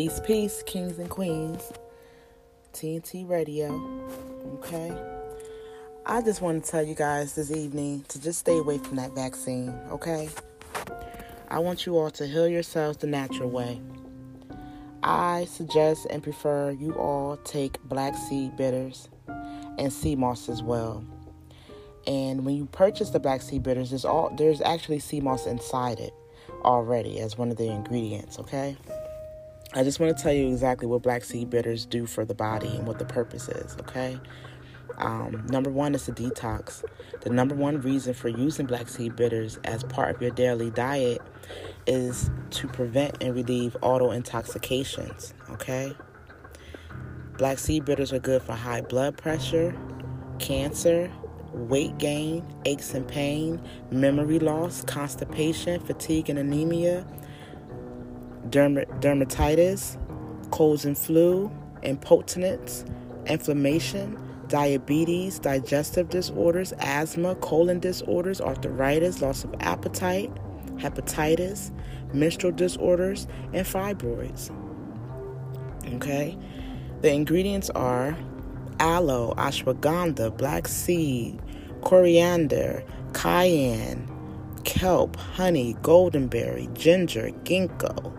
Peace, peace, kings and queens. TNT Radio. Okay. I just want to tell you guys this evening to just stay away from that vaccine, okay? I want you all to heal yourselves the natural way. I suggest and prefer you all take black seed bitters and sea moss as well. And when you purchase the black seed bitters, there's all there's actually sea moss inside it already as one of the ingredients, okay? I just want to tell you exactly what black seed bitters do for the body and what the purpose is, okay? Um, number one is a detox. The number one reason for using black seed bitters as part of your daily diet is to prevent and relieve auto intoxications, okay? Black seed bitters are good for high blood pressure, cancer, weight gain, aches and pain, memory loss, constipation, fatigue and anemia, derm- dermatitis, colds and flu, impotence, inflammation, diabetes, digestive disorders, asthma, colon disorders, arthritis, loss of appetite, hepatitis, menstrual disorders, and fibroids. Okay? The ingredients are aloe, ashwagandha, black seed, coriander, cayenne, kelp, honey, goldenberry, ginger, ginkgo,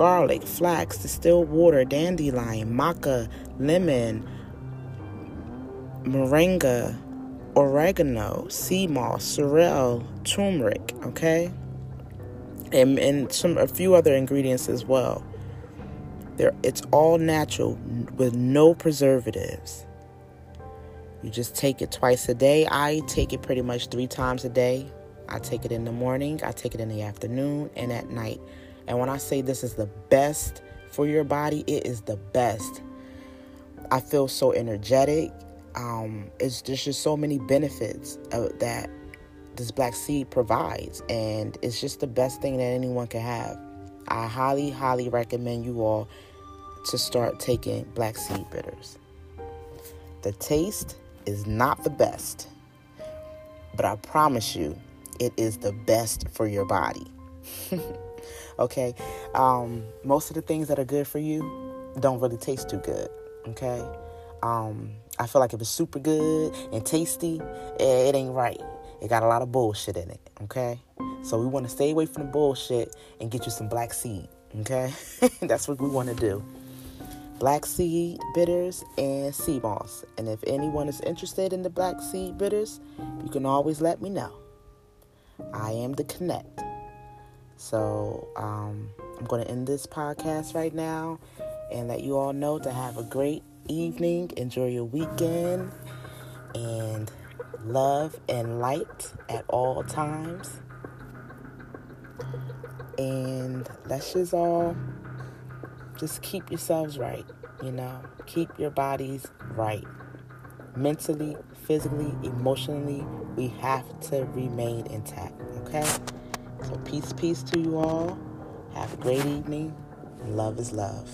garlic, flax, distilled water, dandelion, maca, lemon, moringa, oregano, sea moss, sorrel, turmeric, okay? And, and some a few other ingredients as well. There, it's all natural with no preservatives. You just take it twice a day. I take it pretty much three times a day. I take it in the morning, I take it in the afternoon, and at night. And when I say this is the best for your body, it is the best. I feel so energetic. Um, it's there's just so many benefits that this black seed provides, and it's just the best thing that anyone can have. I highly, highly recommend you all to start taking black seed bitters. The taste is not the best, but I promise you, it is the best for your body. okay, um, most of the things that are good for you don't really taste too good. Okay, um, I feel like if it's super good and tasty, eh, it ain't right. It got a lot of bullshit in it. Okay, so we want to stay away from the bullshit and get you some black seed. Okay, that's what we want to do. Black seed bitters and sea moss. And if anyone is interested in the black seed bitters, you can always let me know. I am the Connect. So um, I'm going to end this podcast right now and let you all know to have a great evening. Enjoy your weekend and love and light at all times. And let's just all just keep yourselves right, you know, keep your bodies right. Mentally, physically, emotionally, we have to remain intact, okay? So, peace, peace to you all. Have a great evening. Love is love.